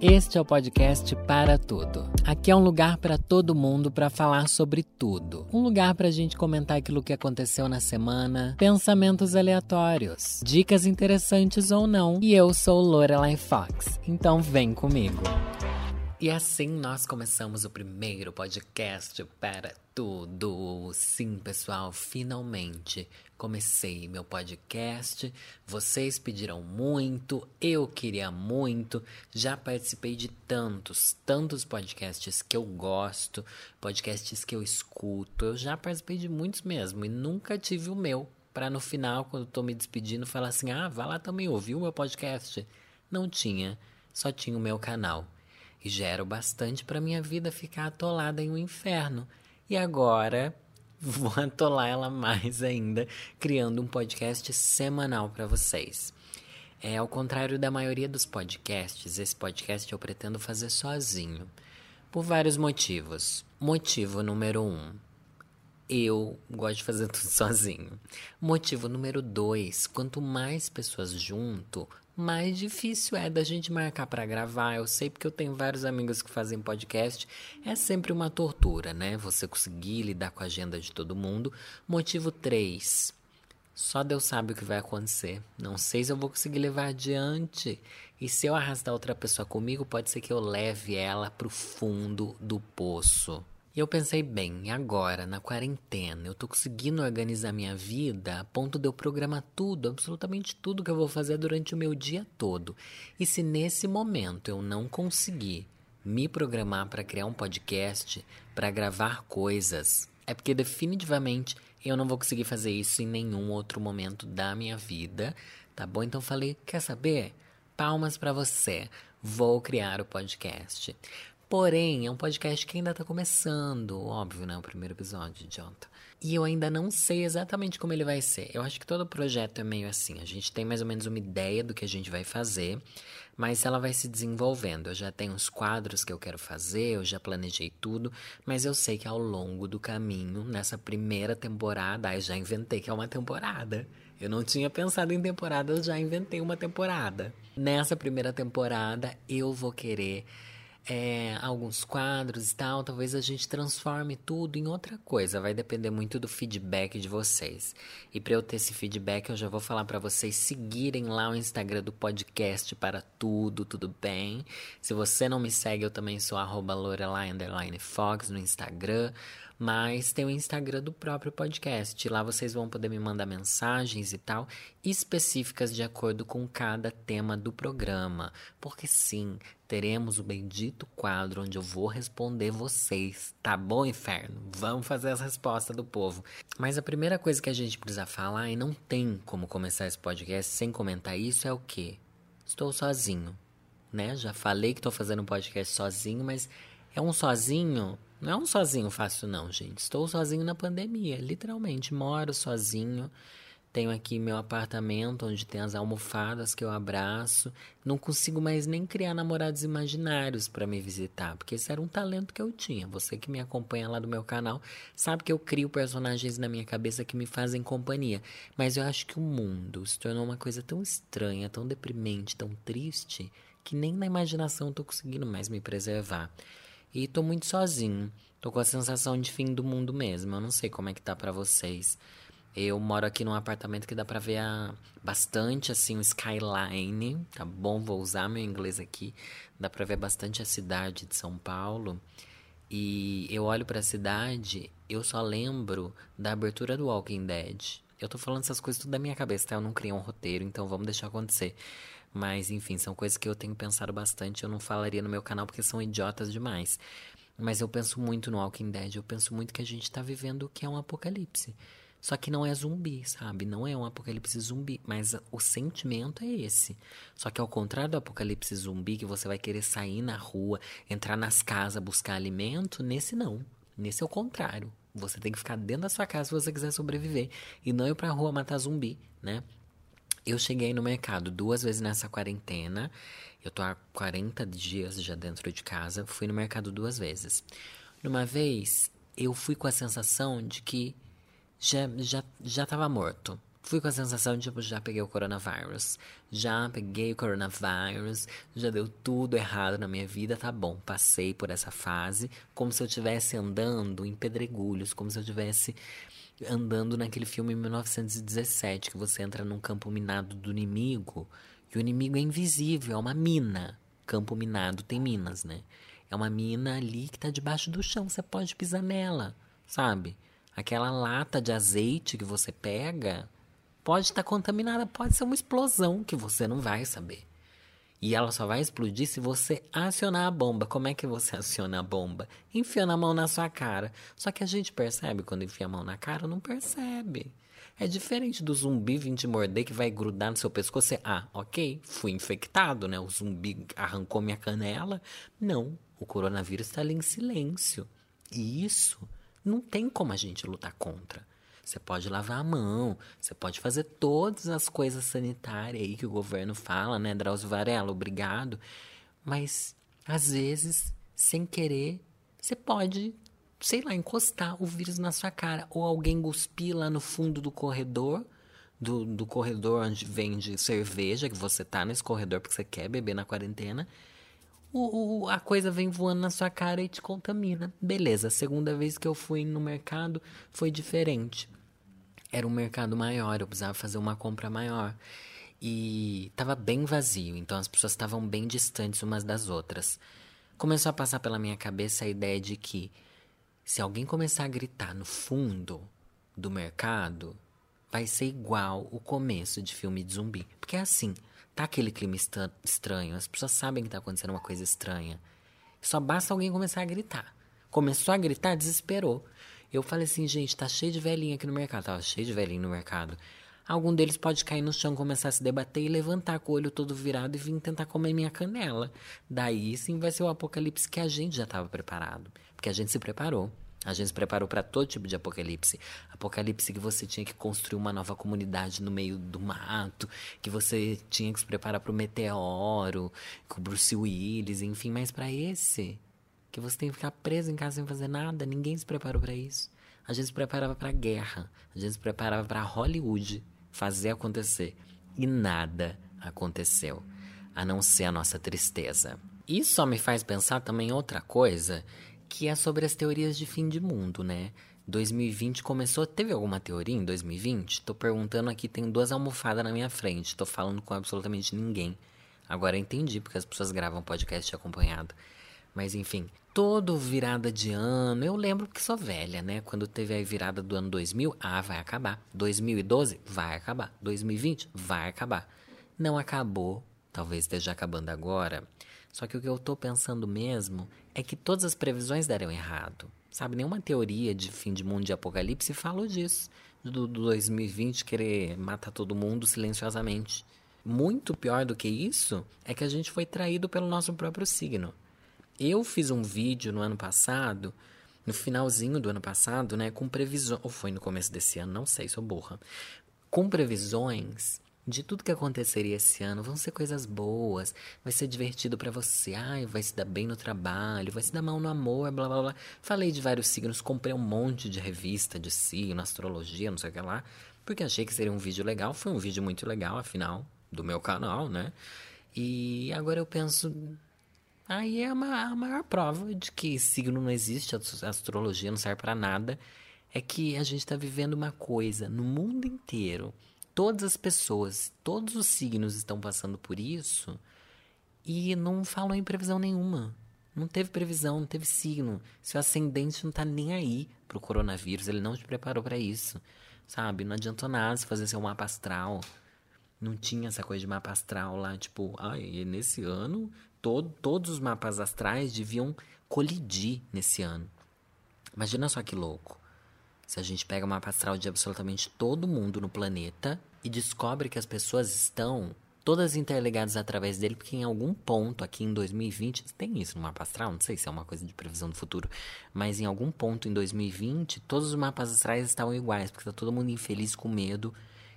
Este é o podcast Para Tudo. Aqui é um lugar para todo mundo para falar sobre tudo. Um lugar para a gente comentar aquilo que aconteceu na semana, pensamentos aleatórios, dicas interessantes ou não. E eu sou Lorelai Fox, então vem comigo. E assim nós começamos o primeiro podcast para tudo. Sim, pessoal, finalmente comecei meu podcast. Vocês pediram muito, eu queria muito. Já participei de tantos, tantos podcasts que eu gosto, podcasts que eu escuto. Eu já participei de muitos mesmo e nunca tive o meu. Para no final, quando tô me despedindo, falar assim: ah, vá lá também ouvir o meu podcast. Não tinha, só tinha o meu canal e gero bastante para minha vida ficar atolada em um inferno. E agora vou atolar ela mais ainda, criando um podcast semanal para vocês. É ao contrário da maioria dos podcasts, esse podcast eu pretendo fazer sozinho, por vários motivos. Motivo número um, eu gosto de fazer tudo sozinho. Motivo número dois: quanto mais pessoas junto, mais difícil é da gente marcar para gravar. Eu sei porque eu tenho vários amigos que fazem podcast. É sempre uma tortura, né? Você conseguir lidar com a agenda de todo mundo. Motivo 3. Só Deus sabe o que vai acontecer. Não sei se eu vou conseguir levar adiante. E se eu arrastar outra pessoa comigo, pode ser que eu leve ela pro fundo do poço. E eu pensei, bem, agora, na quarentena, eu tô conseguindo organizar minha vida a ponto de eu programar tudo, absolutamente tudo que eu vou fazer durante o meu dia todo. E se nesse momento eu não conseguir me programar para criar um podcast, para gravar coisas, é porque definitivamente eu não vou conseguir fazer isso em nenhum outro momento da minha vida, tá bom? Então falei, quer saber? Palmas para você. Vou criar o podcast. Porém, é um podcast que ainda tá começando, óbvio, né? O primeiro episódio, idiota. E eu ainda não sei exatamente como ele vai ser. Eu acho que todo projeto é meio assim. A gente tem mais ou menos uma ideia do que a gente vai fazer, mas ela vai se desenvolvendo. Eu já tenho os quadros que eu quero fazer, eu já planejei tudo, mas eu sei que ao longo do caminho, nessa primeira temporada, aí já inventei que é uma temporada. Eu não tinha pensado em temporada, eu já inventei uma temporada. Nessa primeira temporada, eu vou querer é, alguns quadros e tal, talvez a gente transforme tudo em outra coisa. Vai depender muito do feedback de vocês. E para eu ter esse feedback, eu já vou falar para vocês seguirem lá o Instagram do podcast para tudo, tudo bem. Se você não me segue, eu também sou arroba Fox no Instagram. Mas tem o Instagram do próprio podcast. Lá vocês vão poder me mandar mensagens e tal, específicas de acordo com cada tema do programa. Porque sim, teremos o bendito quadro onde eu vou responder vocês. Tá bom, inferno? Vamos fazer as respostas do povo. Mas a primeira coisa que a gente precisa falar, e não tem como começar esse podcast sem comentar isso, é o quê? Estou sozinho. Né? Já falei que estou fazendo um podcast sozinho, mas é um sozinho não é um sozinho fácil, não, gente. Estou sozinho na pandemia, literalmente. Moro sozinho. Tenho aqui meu apartamento onde tem as almofadas que eu abraço. Não consigo mais nem criar namorados imaginários para me visitar, porque esse era um talento que eu tinha. Você que me acompanha lá do meu canal sabe que eu crio personagens na minha cabeça que me fazem companhia. Mas eu acho que o mundo se tornou uma coisa tão estranha, tão deprimente, tão triste, que nem na imaginação estou conseguindo mais me preservar. E tô muito sozinho. Tô com a sensação de fim do mundo mesmo. Eu não sei como é que tá para vocês. Eu moro aqui num apartamento que dá pra ver a, bastante assim o skyline, tá bom? Vou usar meu inglês aqui. Dá pra ver bastante a cidade de São Paulo. E eu olho para a cidade, eu só lembro da abertura do Walking Dead. Eu tô falando essas coisas tudo da minha cabeça, tá? Eu não criei um roteiro, então vamos deixar acontecer. Mas, enfim, são coisas que eu tenho pensado bastante. Eu não falaria no meu canal porque são idiotas demais. Mas eu penso muito no Walking Dead. Eu penso muito que a gente tá vivendo o que é um apocalipse. Só que não é zumbi, sabe? Não é um apocalipse zumbi, mas o sentimento é esse. Só que ao contrário do apocalipse zumbi, que você vai querer sair na rua, entrar nas casas, buscar alimento, nesse não. Nesse é o contrário. Você tem que ficar dentro da sua casa se você quiser sobreviver. E não ir pra rua matar zumbi, né? Eu cheguei no mercado duas vezes nessa quarentena. Eu tô há 40 dias já dentro de casa. Fui no mercado duas vezes. Numa vez, eu fui com a sensação de que já, já, já tava morto. fui com a sensação de, tipo, já peguei o coronavírus. Já peguei o coronavírus, já deu tudo errado na minha vida, tá bom. Passei por essa fase como se eu estivesse andando em pedregulhos, como se eu estivesse andando naquele filme 1917, que você entra num campo minado do inimigo, e o inimigo é invisível, é uma mina. Campo minado tem minas, né? É uma mina ali que tá debaixo do chão, você pode pisar nela, sabe? Aquela lata de azeite que você pega pode estar tá contaminada, pode ser uma explosão que você não vai saber. E ela só vai explodir se você acionar a bomba. Como é que você aciona a bomba? Enfiando a mão na sua cara. Só que a gente percebe quando enfia a mão na cara, não percebe. É diferente do zumbi vir te morder que vai grudar no seu pescoço. Você, ah, ok, fui infectado, né? O zumbi arrancou minha canela. Não, o coronavírus está ali em silêncio. E isso não tem como a gente lutar contra. Você pode lavar a mão, você pode fazer todas as coisas sanitárias aí que o governo fala, né, Drauzio Varela, obrigado. Mas, às vezes, sem querer, você pode, sei lá, encostar o vírus na sua cara. Ou alguém cuspir lá no fundo do corredor, do, do corredor onde vende cerveja, que você tá nesse corredor porque você quer beber na quarentena. O, o, a coisa vem voando na sua cara e te contamina. Beleza, a segunda vez que eu fui no mercado foi diferente era um mercado maior, eu precisava fazer uma compra maior. E estava bem vazio, então as pessoas estavam bem distantes umas das outras. Começou a passar pela minha cabeça a ideia de que se alguém começar a gritar no fundo do mercado, vai ser igual o começo de filme de zumbi. Porque é assim, tá aquele clima estranho, as pessoas sabem que tá acontecendo uma coisa estranha. Só basta alguém começar a gritar. Começou a gritar, desesperou. Eu falei assim, gente, tá cheio de velhinho aqui no mercado. Tava cheio de velhinho no mercado. Algum deles pode cair no chão, começar a se debater e levantar com o olho todo virado e vir tentar comer minha canela. Daí sim vai ser o apocalipse que a gente já estava preparado. Porque a gente se preparou. A gente se preparou para todo tipo de apocalipse. Apocalipse que você tinha que construir uma nova comunidade no meio do mato, que você tinha que se preparar para o meteoro, com o Bruce Willis, enfim. Mas para esse, que você tem que ficar preso em casa sem fazer nada. Ninguém se preparou para isso. A gente se preparava para guerra, a gente se preparava para Hollywood fazer acontecer e nada aconteceu, a não ser a nossa tristeza. Isso só me faz pensar também outra coisa, que é sobre as teorias de fim de mundo, né? 2020 começou. Teve alguma teoria em 2020? Tô perguntando aqui, tem duas almofadas na minha frente. Tô falando com absolutamente ninguém. Agora entendi porque as pessoas gravam podcast acompanhado. Mas enfim, todo virada de ano, eu lembro que sou velha, né? Quando teve a virada do ano 2000, ah, vai acabar. 2012, vai acabar. 2020, vai acabar. Não acabou, talvez esteja acabando agora. Só que o que eu tô pensando mesmo é que todas as previsões deram errado. Sabe, nenhuma teoria de fim de mundo de apocalipse falou disso. Do, do 2020 querer matar todo mundo silenciosamente. Muito pior do que isso é que a gente foi traído pelo nosso próprio signo. Eu fiz um vídeo no ano passado, no finalzinho do ano passado, né, com previsões, ou foi no começo desse ano, não sei, sou burra, com previsões de tudo que aconteceria esse ano. Vão ser coisas boas, vai ser divertido para você, ai, vai se dar bem no trabalho, vai se dar mal no amor, blá blá blá. Falei de vários signos, comprei um monte de revista de signo, astrologia, não sei o que lá, porque achei que seria um vídeo legal. Foi um vídeo muito legal, afinal, do meu canal, né? E agora eu penso, Aí é a maior prova de que signo não existe, a astrologia não serve para nada, é que a gente está vivendo uma coisa no mundo inteiro. Todas as pessoas, todos os signos estão passando por isso e não falam em previsão nenhuma. Não teve previsão, não teve signo. Seu ascendente não tá nem aí pro coronavírus, ele não te preparou para isso. Sabe? Não adiantou nada se fazer seu mapa astral. Não tinha essa coisa de mapa astral lá, tipo, ai, nesse ano todo, todos os mapas astrais deviam colidir nesse ano. Imagina só que louco. Se a gente pega o mapa astral de absolutamente todo mundo no planeta e descobre que as pessoas estão todas interligadas através dele, porque em algum ponto aqui em 2020, tem isso no mapa astral, não sei se é uma coisa de previsão do futuro, mas em algum ponto em 2020, todos os mapas astrais estavam iguais, porque tá todo mundo infeliz com medo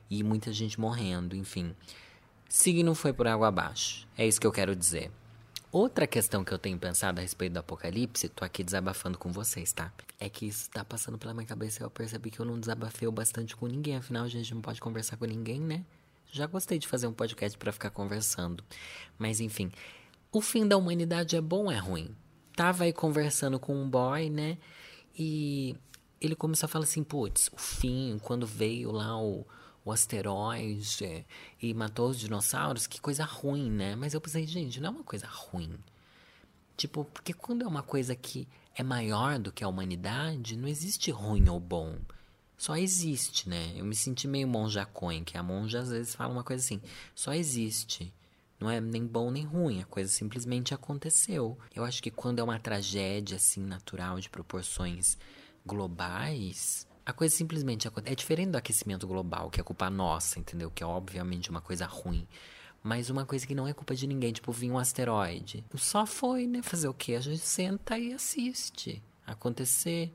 e muita gente morrendo, enfim. Signo foi por água abaixo. É isso que eu quero dizer. Outra questão que eu tenho pensado a respeito do apocalipse, tô aqui desabafando com vocês, tá? É que isso tá passando pela minha cabeça e eu percebi que eu não desabafei bastante com ninguém, afinal a gente não pode conversar com ninguém, né? Já gostei de fazer um podcast para ficar conversando. Mas enfim, o fim da humanidade é bom ou é ruim? Tava aí conversando com um boy, né? E ele começou a falar assim, putz, o fim, quando veio lá o o asteroide e matou os dinossauros, que coisa ruim, né? Mas eu pensei, gente, não é uma coisa ruim. Tipo, porque quando é uma coisa que é maior do que a humanidade, não existe ruim ou bom. Só existe, né? Eu me senti meio monja coin, que a monja às vezes fala uma coisa assim, só existe. Não é nem bom nem ruim, a coisa simplesmente aconteceu. Eu acho que quando é uma tragédia assim natural de proporções globais, a coisa simplesmente. É diferente do aquecimento global, que é culpa nossa, entendeu? Que é obviamente uma coisa ruim. Mas uma coisa que não é culpa de ninguém, tipo, vir um asteroide. Só foi, né? Fazer o quê? A gente senta e assiste acontecer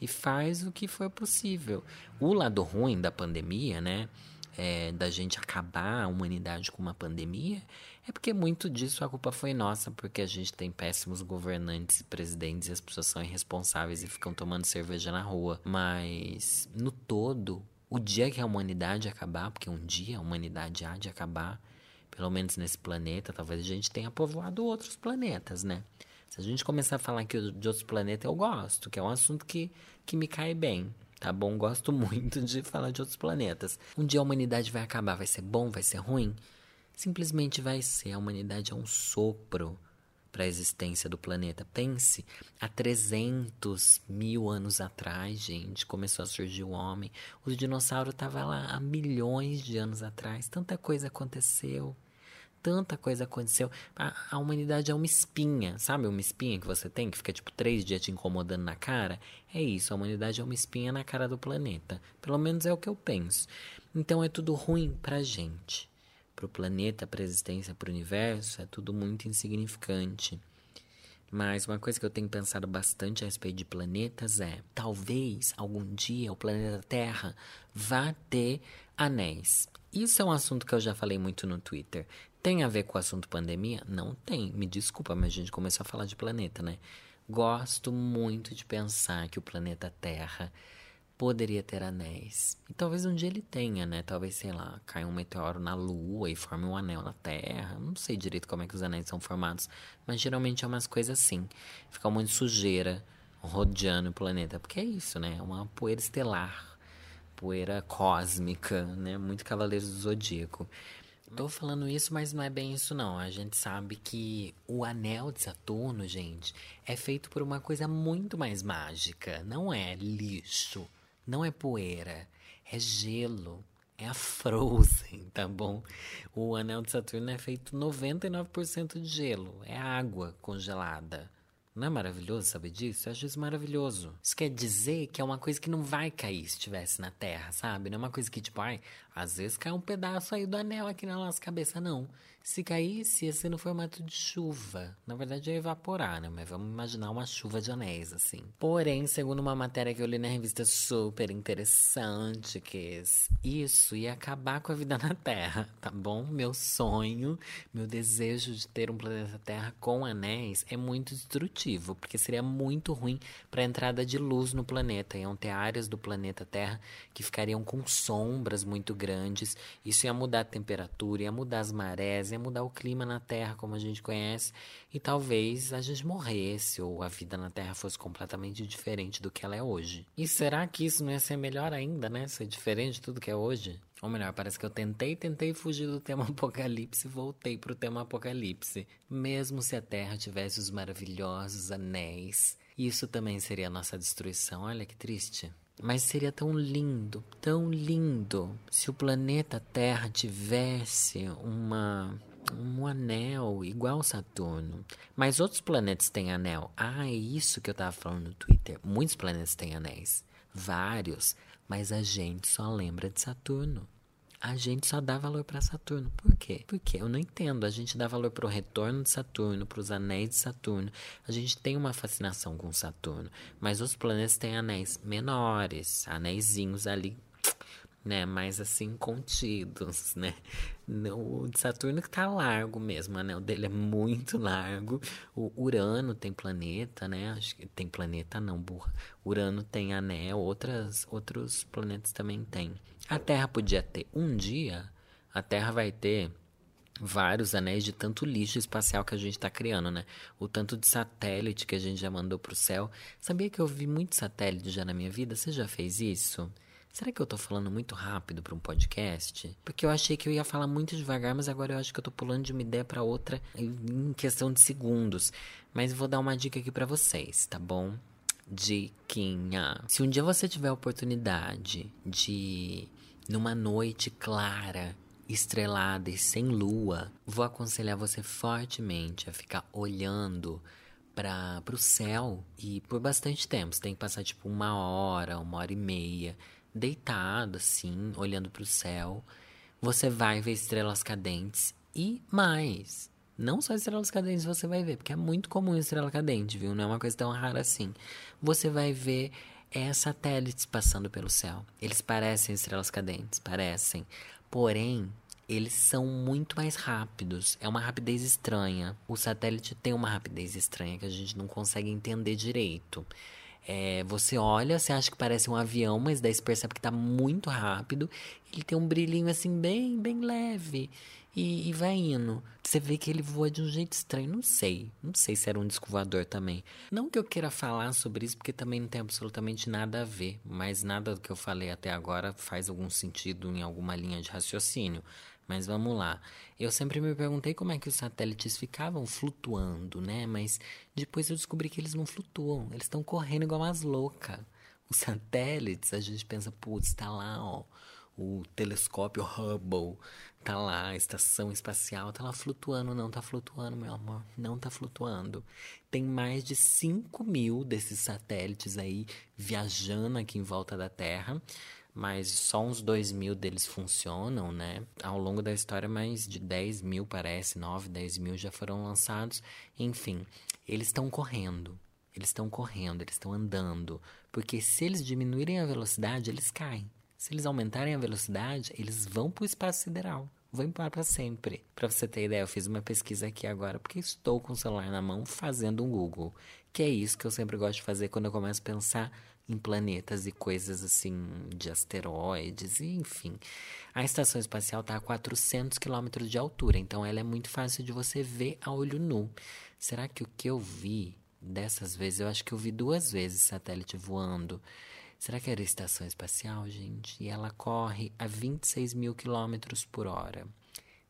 e faz o que for possível. O lado ruim da pandemia, né? É, da gente acabar a humanidade com uma pandemia, é porque muito disso a culpa foi nossa, porque a gente tem péssimos governantes e presidentes e as pessoas são irresponsáveis e ficam tomando cerveja na rua. Mas, no todo, o dia que a humanidade acabar, porque um dia a humanidade há de acabar, pelo menos nesse planeta, talvez a gente tenha povoado outros planetas, né? Se a gente começar a falar aqui de outros planetas, eu gosto, que é um assunto que, que me cai bem tá bom? Gosto muito de falar de outros planetas. Um dia a humanidade vai acabar, vai ser bom, vai ser ruim? Simplesmente vai ser. A humanidade é um sopro para a existência do planeta. Pense, há 300 mil anos atrás, gente, começou a surgir o homem. Os dinossauros estavam lá há milhões de anos atrás. Tanta coisa aconteceu. Tanta coisa aconteceu. A, a humanidade é uma espinha, sabe? Uma espinha que você tem que fica tipo três dias te incomodando na cara. É isso, a humanidade é uma espinha na cara do planeta. Pelo menos é o que eu penso. Então é tudo ruim pra gente para o planeta, para a existência, para o universo, é tudo muito insignificante. Mas uma coisa que eu tenho pensado bastante a respeito de planetas é: talvez algum dia o planeta Terra vá ter anéis. Isso é um assunto que eu já falei muito no Twitter. Tem a ver com o assunto pandemia? Não tem. Me desculpa, mas a gente começou a falar de planeta, né? Gosto muito de pensar que o planeta Terra poderia ter anéis. E talvez um dia ele tenha, né? Talvez, sei lá, caia um meteoro na Lua e forme um anel na Terra. Não sei direito como é que os anéis são formados, mas geralmente é umas coisas assim. Fica muito sujeira rodeando o planeta, porque é isso, né? É uma poeira estelar, poeira cósmica, né? Muito Cavaleiros do Zodíaco. Tô falando isso, mas não é bem isso não. A gente sabe que o anel de Saturno, gente, é feito por uma coisa muito mais mágica. Não é lixo não é poeira, é gelo. É a Frozen, tá bom? O anel de Saturno é feito 99% de gelo. É água congelada. Não é maravilhoso saber disso? Eu acho isso maravilhoso. Isso quer dizer que é uma coisa que não vai cair se estivesse na Terra, sabe? Não é uma coisa que, tipo, ai, às vezes cai um pedaço aí do anel aqui na nossa cabeça, não. Se caísse, ia ser no formato de chuva. Na verdade, ia evaporar, né? Mas vamos imaginar uma chuva de anéis, assim. Porém, segundo uma matéria que eu li na revista super interessante, que isso ia acabar com a vida na Terra, tá bom? Meu sonho, meu desejo de ter um planeta Terra com anéis é muito destrutivo, porque seria muito ruim para a entrada de luz no planeta. Iam ter áreas do planeta Terra que ficariam com sombras muito grandes. Isso ia mudar a temperatura, ia mudar as marés, ia mudar o clima na Terra como a gente conhece e talvez a gente morresse ou a vida na Terra fosse completamente diferente do que ela é hoje. E será que isso não ia ser melhor ainda, né? Ser diferente de tudo que é hoje? Ou melhor, parece que eu tentei, tentei fugir do tema apocalipse e voltei pro tema apocalipse. Mesmo se a Terra tivesse os maravilhosos anéis, isso também seria nossa destruição. Olha que triste. Mas seria tão lindo, tão lindo, se o planeta Terra tivesse uma um anel igual Saturno. Mas outros planetas têm anel. Ah, é isso que eu tava falando no Twitter. Muitos planetas têm anéis. Vários. Mas a gente só lembra de Saturno. A gente só dá valor para Saturno. Por quê? Porque eu não entendo. A gente dá valor para o retorno de Saturno, para os anéis de Saturno. A gente tem uma fascinação com Saturno. Mas os planetas têm anéis menores, anéisinhos ali né? Mais assim, contidos, né? O de Saturno que tá largo mesmo, né? O dele é muito largo. O Urano tem planeta, né? Acho que tem planeta não, burra. Urano tem anel, outras, outros planetas também tem. A Terra podia ter um dia, a Terra vai ter vários anéis de tanto lixo espacial que a gente está criando, né? O tanto de satélite que a gente já mandou para o céu. Sabia que eu vi muito satélite já na minha vida? Você já fez isso? Será que eu tô falando muito rápido para um podcast? Porque eu achei que eu ia falar muito devagar, mas agora eu acho que eu tô pulando de uma ideia para outra em questão de segundos. Mas vou dar uma dica aqui para vocês, tá bom? Diquinha. Se um dia você tiver a oportunidade de numa noite clara estrelada e sem lua, vou aconselhar você fortemente a ficar olhando para o céu e por bastante tempo. Você tem que passar tipo uma hora, uma hora e meia, deitado assim, olhando para o céu. Você vai ver estrelas cadentes e mais. Não só estrelas cadentes você vai ver, porque é muito comum estrela cadente, viu? Não é uma coisa tão rara assim. Você vai ver é, satélites passando pelo céu. Eles parecem estrelas cadentes, parecem. Porém, eles são muito mais rápidos. É uma rapidez estranha. O satélite tem uma rapidez estranha que a gente não consegue entender direito. É, você olha, você acha que parece um avião, mas daí você percebe que está muito rápido. Ele tem um brilhinho assim, bem, bem leve. E, e, vai indo. Você vê que ele voa de um jeito estranho. Não sei. Não sei se era um disco voador também. Não que eu queira falar sobre isso, porque também não tem absolutamente nada a ver. Mas nada do que eu falei até agora faz algum sentido em alguma linha de raciocínio. Mas vamos lá. Eu sempre me perguntei como é que os satélites ficavam flutuando, né? Mas depois eu descobri que eles não flutuam. Eles estão correndo igual umas loucas. Os satélites, a gente pensa, putz, tá lá, ó. O telescópio Hubble tá lá, a estação espacial tá lá flutuando. Não tá flutuando, meu amor. Não tá flutuando. Tem mais de 5 mil desses satélites aí viajando aqui em volta da Terra mas só uns 2 mil deles funcionam, né? Ao longo da história, mais de 10 mil, parece, 9, 10 mil já foram lançados. Enfim, eles estão correndo. Eles estão correndo, eles estão andando. Porque se eles diminuírem a velocidade, eles caem. Se eles aumentarem a velocidade, eles vão para o espaço sideral. Vão embora para sempre. Para você ter ideia, eu fiz uma pesquisa aqui agora porque estou com o celular na mão fazendo um Google. Que é isso que eu sempre gosto de fazer quando eu começo a pensar em planetas e coisas assim de asteroides, e enfim. A estação espacial está a 400 quilômetros de altura, então ela é muito fácil de você ver a olho nu. Será que o que eu vi dessas vezes, eu acho que eu vi duas vezes satélite voando. Será que era estação espacial, gente? E ela corre a 26 mil quilômetros por hora.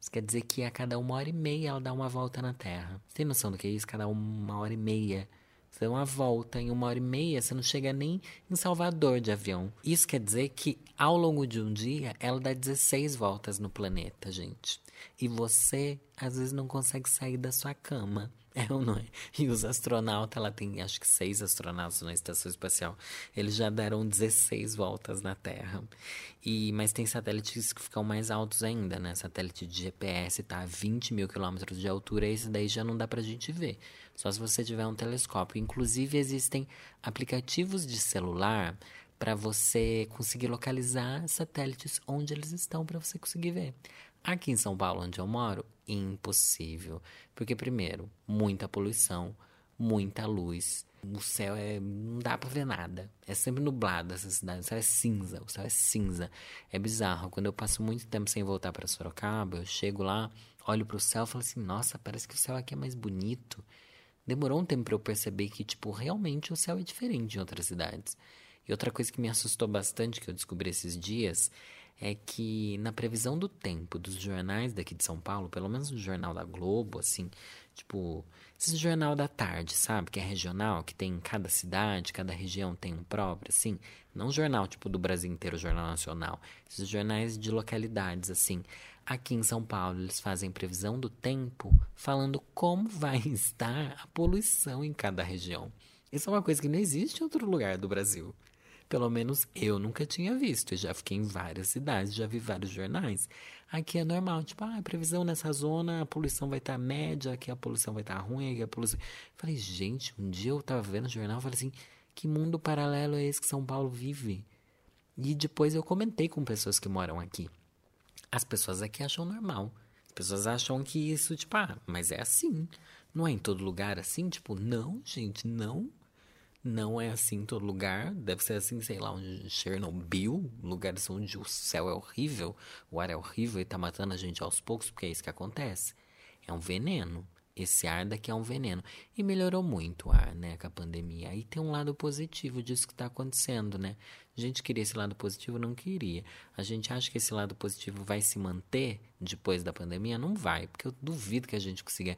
Isso quer dizer que a cada uma hora e meia ela dá uma volta na Terra. Você tem noção do que é isso? Cada uma hora e meia você dá uma volta em uma hora e meia, você não chega nem em Salvador de avião. Isso quer dizer que ao longo de um dia ela dá 16 voltas no planeta, gente. E você às vezes não consegue sair da sua cama. É ou não é? E os astronautas, ela tem acho que seis astronautas na estação espacial. Eles já deram 16 voltas na Terra. E, mas tem satélites que ficam mais altos ainda, né? Satélite de GPS tá a 20 mil quilômetros de altura, esse daí já não dá pra gente ver. Só se você tiver um telescópio. Inclusive, existem aplicativos de celular para você conseguir localizar satélites onde eles estão para você conseguir ver. Aqui em São Paulo, onde eu moro, impossível. Porque, primeiro, muita poluição, muita luz. O céu é. não dá pra ver nada. É sempre nublado essa cidade. O céu é cinza. O céu é cinza. É bizarro. Quando eu passo muito tempo sem voltar para Sorocaba, eu chego lá, olho pro céu e falo assim: nossa, parece que o céu aqui é mais bonito. Demorou um tempo para eu perceber que, tipo, realmente o céu é diferente em outras cidades. E outra coisa que me assustou bastante que eu descobri esses dias é que na previsão do tempo dos jornais daqui de São Paulo, pelo menos no jornal da Globo, assim, tipo, esse jornal da tarde, sabe? Que é regional, que tem cada cidade, cada região tem um próprio, assim. Não jornal, tipo, do Brasil inteiro, jornal nacional. Esses jornais de localidades, assim. Aqui em São Paulo, eles fazem previsão do tempo, falando como vai estar a poluição em cada região. Isso é uma coisa que não existe em outro lugar do Brasil. Pelo menos eu nunca tinha visto. Eu já fiquei em várias cidades, já vi vários jornais. Aqui é normal, tipo, ah, previsão nessa zona, a poluição vai estar tá média, aqui a poluição vai estar tá ruim, aqui a poluição. Falei, gente, um dia eu tava vendo o jornal, falei assim, que mundo paralelo é esse que São Paulo vive? E depois eu comentei com pessoas que moram aqui. As pessoas aqui acham normal. As pessoas acham que isso, tipo, ah, mas é assim. Não é em todo lugar assim? Tipo, não, gente, não. Não é assim em todo lugar. Deve ser assim, sei lá, um Chernobyl, lugares onde o céu é horrível, o ar é horrível e tá matando a gente aos poucos, porque é isso que acontece. É um veneno. Esse ar daqui é um veneno. E melhorou muito o ar, né, com a pandemia. Aí tem um lado positivo disso que está acontecendo, né? A gente queria esse lado positivo, não queria. A gente acha que esse lado positivo vai se manter depois da pandemia? Não vai, porque eu duvido que a gente consiga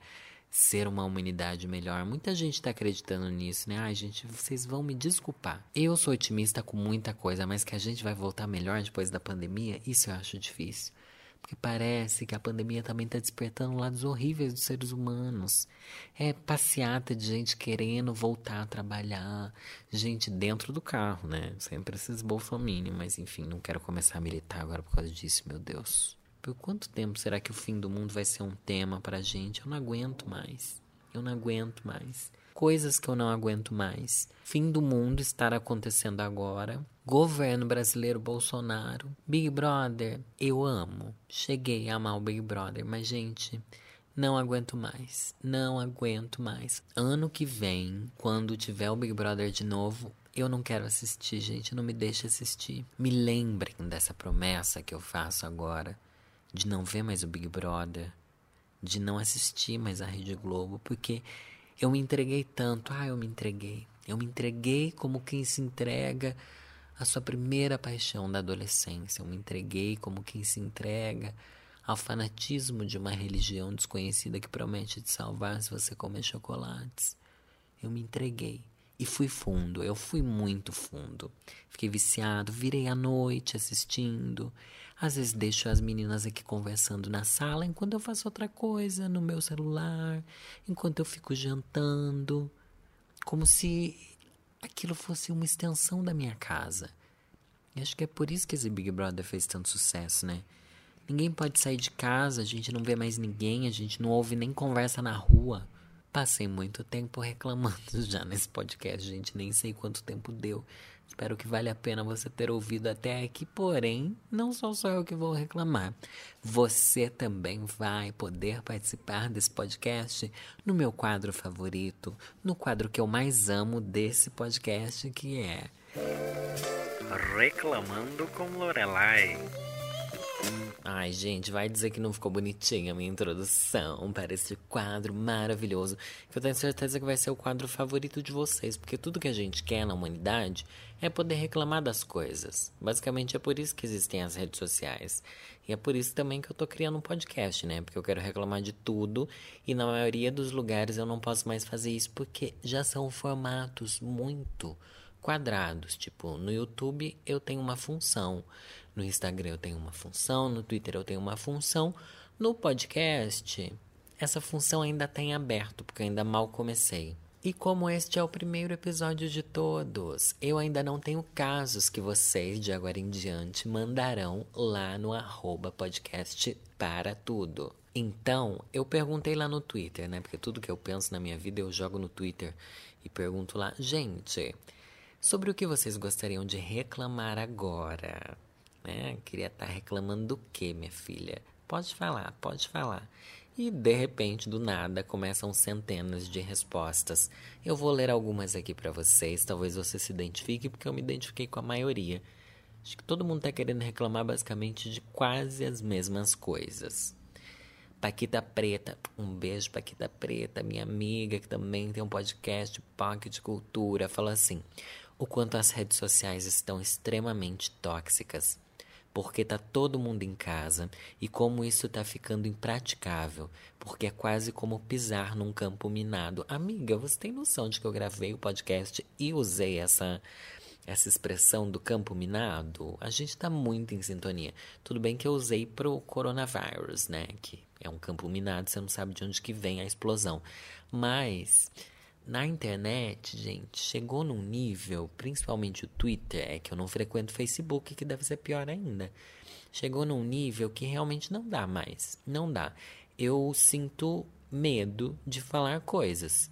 ser uma humanidade melhor. Muita gente está acreditando nisso, né? Ai, gente, vocês vão me desculpar. Eu sou otimista com muita coisa, mas que a gente vai voltar melhor depois da pandemia, isso eu acho difícil. Porque parece que a pandemia também está despertando lados horríveis dos seres humanos. É passeata de gente querendo voltar a trabalhar, gente dentro do carro, né? Sempre esses bolsominions, mas enfim, não quero começar a militar agora por causa disso, meu Deus. Por quanto tempo será que o fim do mundo vai ser um tema pra gente? Eu não aguento mais. Eu não aguento mais coisas que eu não aguento mais. Fim do mundo estar acontecendo agora. Governo brasileiro Bolsonaro. Big Brother, eu amo. Cheguei a amar o Big Brother, mas, gente, não aguento mais. Não aguento mais. Ano que vem, quando tiver o Big Brother de novo, eu não quero assistir, gente. Não me deixe assistir. Me lembrem dessa promessa que eu faço agora de não ver mais o Big Brother, de não assistir mais a Rede Globo, porque eu me entreguei tanto. Ah, eu me entreguei. Eu me entreguei como quem se entrega à sua primeira paixão da adolescência. Eu me entreguei como quem se entrega ao fanatismo de uma religião desconhecida que promete te salvar se você comer chocolates. Eu me entreguei. E fui fundo, eu fui muito fundo. Fiquei viciado, virei à noite assistindo. Às vezes deixo as meninas aqui conversando na sala enquanto eu faço outra coisa no meu celular, enquanto eu fico jantando, como se aquilo fosse uma extensão da minha casa. E acho que é por isso que esse Big Brother fez tanto sucesso, né? Ninguém pode sair de casa, a gente não vê mais ninguém, a gente não ouve nem conversa na rua. Passei muito tempo reclamando já nesse podcast, gente, nem sei quanto tempo deu. Espero que vale a pena você ter ouvido até aqui, porém, não sou só eu que vou reclamar. Você também vai poder participar desse podcast no meu quadro favorito, no quadro que eu mais amo desse podcast, que é Reclamando com Lorelai. Ai, gente, vai dizer que não ficou bonitinha a minha introdução para esse quadro maravilhoso, que eu tenho certeza que vai ser o quadro favorito de vocês, porque tudo que a gente quer na humanidade é poder reclamar das coisas. Basicamente é por isso que existem as redes sociais. E é por isso também que eu tô criando um podcast, né? Porque eu quero reclamar de tudo e na maioria dos lugares eu não posso mais fazer isso porque já são formatos muito quadrados. Tipo, no YouTube eu tenho uma função. No Instagram eu tenho uma função, no Twitter eu tenho uma função, no podcast essa função ainda está em aberto, porque eu ainda mal comecei. E como este é o primeiro episódio de todos, eu ainda não tenho casos que vocês, de agora em diante, mandarão lá no arroba podcast para tudo. Então, eu perguntei lá no Twitter, né? Porque tudo que eu penso na minha vida eu jogo no Twitter e pergunto lá, gente, sobre o que vocês gostariam de reclamar agora? Né? Queria estar tá reclamando do que, minha filha? Pode falar, pode falar. E de repente, do nada, começam centenas de respostas. Eu vou ler algumas aqui para vocês, talvez você se identifique, porque eu me identifiquei com a maioria. Acho que todo mundo está querendo reclamar basicamente de quase as mesmas coisas. Paquita Preta, um beijo, Paquita Preta, minha amiga que também tem um podcast, POC de Cultura, fala assim: o quanto as redes sociais estão extremamente tóxicas porque tá todo mundo em casa e como isso tá ficando impraticável, porque é quase como pisar num campo minado. Amiga, você tem noção de que eu gravei o podcast e usei essa essa expressão do campo minado? A gente tá muito em sintonia. Tudo bem que eu usei pro coronavírus, né, que é um campo minado, você não sabe de onde que vem a explosão. Mas na internet, gente, chegou num nível, principalmente o Twitter, é que eu não frequento o Facebook, que deve ser pior ainda. Chegou num nível que realmente não dá mais. Não dá. Eu sinto medo de falar coisas.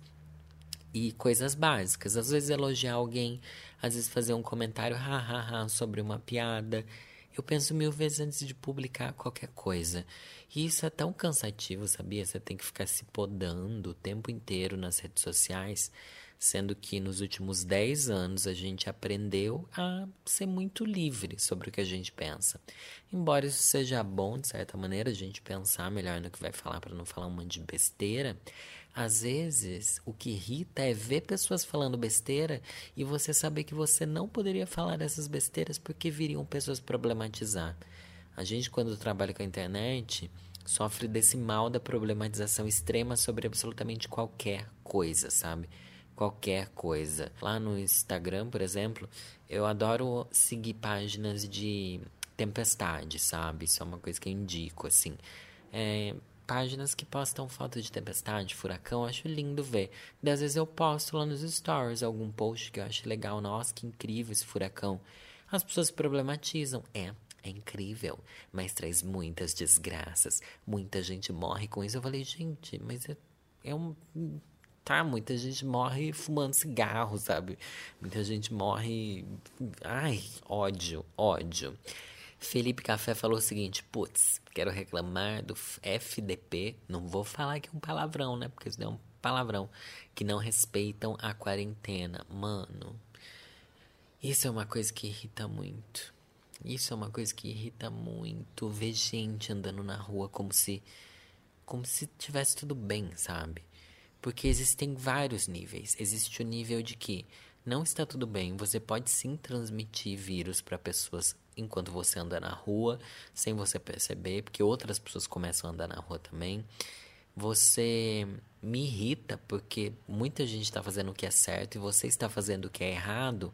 E coisas básicas. Às vezes elogiar alguém, às vezes fazer um comentário hahaha sobre uma piada. Eu penso mil vezes antes de publicar qualquer coisa. E isso é tão cansativo, sabia? Você tem que ficar se podando o tempo inteiro nas redes sociais, sendo que nos últimos 10 anos a gente aprendeu a ser muito livre sobre o que a gente pensa. Embora isso seja bom, de certa maneira, a gente pensar melhor no que vai falar para não falar um monte de besteira, às vezes, o que irrita é ver pessoas falando besteira e você saber que você não poderia falar essas besteiras porque viriam pessoas problematizar. A gente, quando trabalha com a internet, sofre desse mal da problematização extrema sobre absolutamente qualquer coisa, sabe? Qualquer coisa. Lá no Instagram, por exemplo, eu adoro seguir páginas de tempestade, sabe? Isso é uma coisa que eu indico, assim. É, páginas que postam fotos de tempestade, furacão, acho lindo ver. E às vezes eu posto lá nos stories algum post que eu acho legal. Nossa, que incrível esse furacão. As pessoas problematizam. É, é incrível, mas traz muitas desgraças. Muita gente morre com isso. Eu falei, gente, mas é, é um. Tá, muita gente morre fumando cigarro, sabe? Muita gente morre. Ai, ódio, ódio. Felipe Café falou o seguinte: putz, quero reclamar do FDP. Não vou falar que é um palavrão, né? Porque isso é um palavrão. Que não respeitam a quarentena. Mano, isso é uma coisa que irrita muito. Isso é uma coisa que irrita muito. Ver gente andando na rua como se. Como se tivesse tudo bem, sabe? Porque existem vários níveis. Existe o nível de que não está tudo bem, você pode sim transmitir vírus para pessoas enquanto você anda na rua, sem você perceber, porque outras pessoas começam a andar na rua também. Você me irrita porque muita gente está fazendo o que é certo e você está fazendo o que é errado.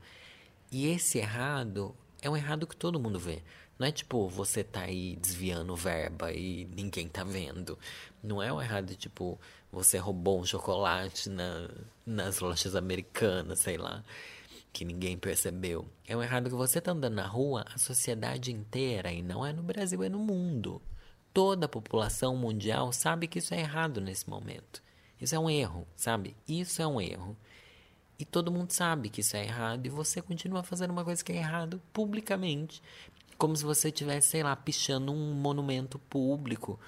E esse errado é um errado que todo mundo vê. Não é tipo você tá aí desviando verba e ninguém tá vendo. Não é um errado tipo você roubou um chocolate na, nas lojas americanas, sei lá que ninguém percebeu. É um errado que você tá andando na rua, a sociedade inteira, e não é no Brasil, é no mundo. Toda a população mundial sabe que isso é errado nesse momento. Isso é um erro, sabe? Isso é um erro. E todo mundo sabe que isso é errado e você continua fazendo uma coisa que é errado publicamente, como se você estivesse, sei lá, pichando um monumento público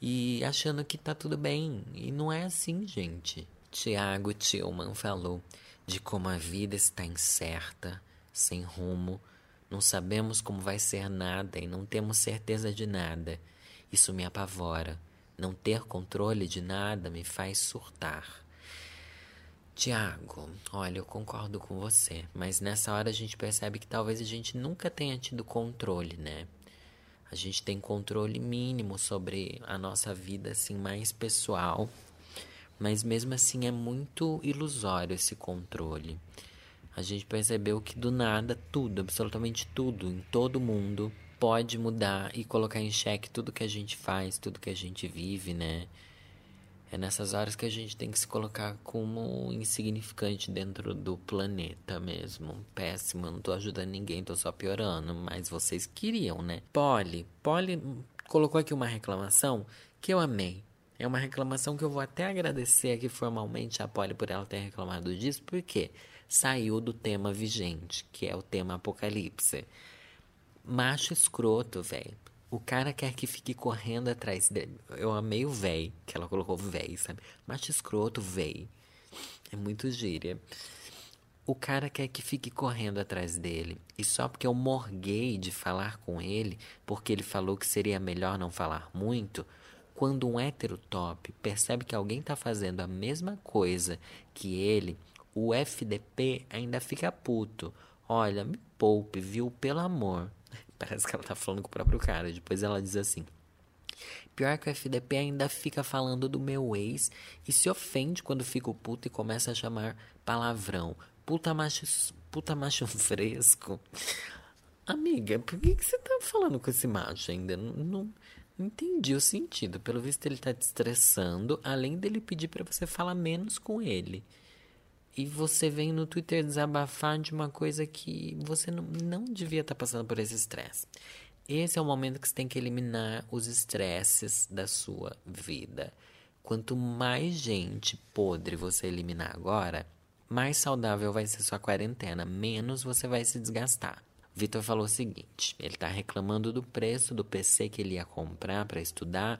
e achando que tá tudo bem. E não é assim, gente. Tiago Tillman falou de como a vida está incerta, sem rumo, não sabemos como vai ser nada e não temos certeza de nada. Isso me apavora. Não ter controle de nada me faz surtar. Tiago, olha, eu concordo com você, mas nessa hora a gente percebe que talvez a gente nunca tenha tido controle, né? A gente tem controle mínimo sobre a nossa vida, assim, mais pessoal mas mesmo assim é muito ilusório esse controle. A gente percebeu que do nada tudo, absolutamente tudo, em todo mundo, pode mudar e colocar em xeque tudo que a gente faz, tudo que a gente vive, né? É nessas horas que a gente tem que se colocar como insignificante dentro do planeta mesmo. Péssimo, não tô ajudando ninguém, tô só piorando, mas vocês queriam, né? Polly, Polly colocou aqui uma reclamação que eu amei. É uma reclamação que eu vou até agradecer aqui formalmente a Polly por ela ter reclamado disso, porque saiu do tema vigente, que é o tema apocalipse. Macho escroto, velho. O cara quer que fique correndo atrás dele. Eu amei o véi, que ela colocou véi, sabe? Macho escroto, véi. É muito gíria. O cara quer que fique correndo atrás dele. E só porque eu morguei de falar com ele, porque ele falou que seria melhor não falar muito, quando um hétero top percebe que alguém está fazendo a mesma coisa que ele, o FDP ainda fica puto. Olha, me poupe, viu? Pelo amor. Parece que ela tá falando com o próprio cara. Depois ela diz assim: Pior que o FDP ainda fica falando do meu ex e se ofende quando fico puto e começa a chamar palavrão. Puta macho, puta macho fresco. Amiga, por que, que você tá falando com esse macho ainda? Não, não, Entendi o sentido. Pelo visto, ele tá te estressando, além dele pedir para você falar menos com ele. E você vem no Twitter desabafar de uma coisa que você não, não devia estar tá passando por esse estresse. Esse é o momento que você tem que eliminar os estresses da sua vida. Quanto mais gente podre você eliminar agora, mais saudável vai ser sua quarentena, menos você vai se desgastar. Vitor falou o seguinte: ele está reclamando do preço do PC que ele ia comprar para estudar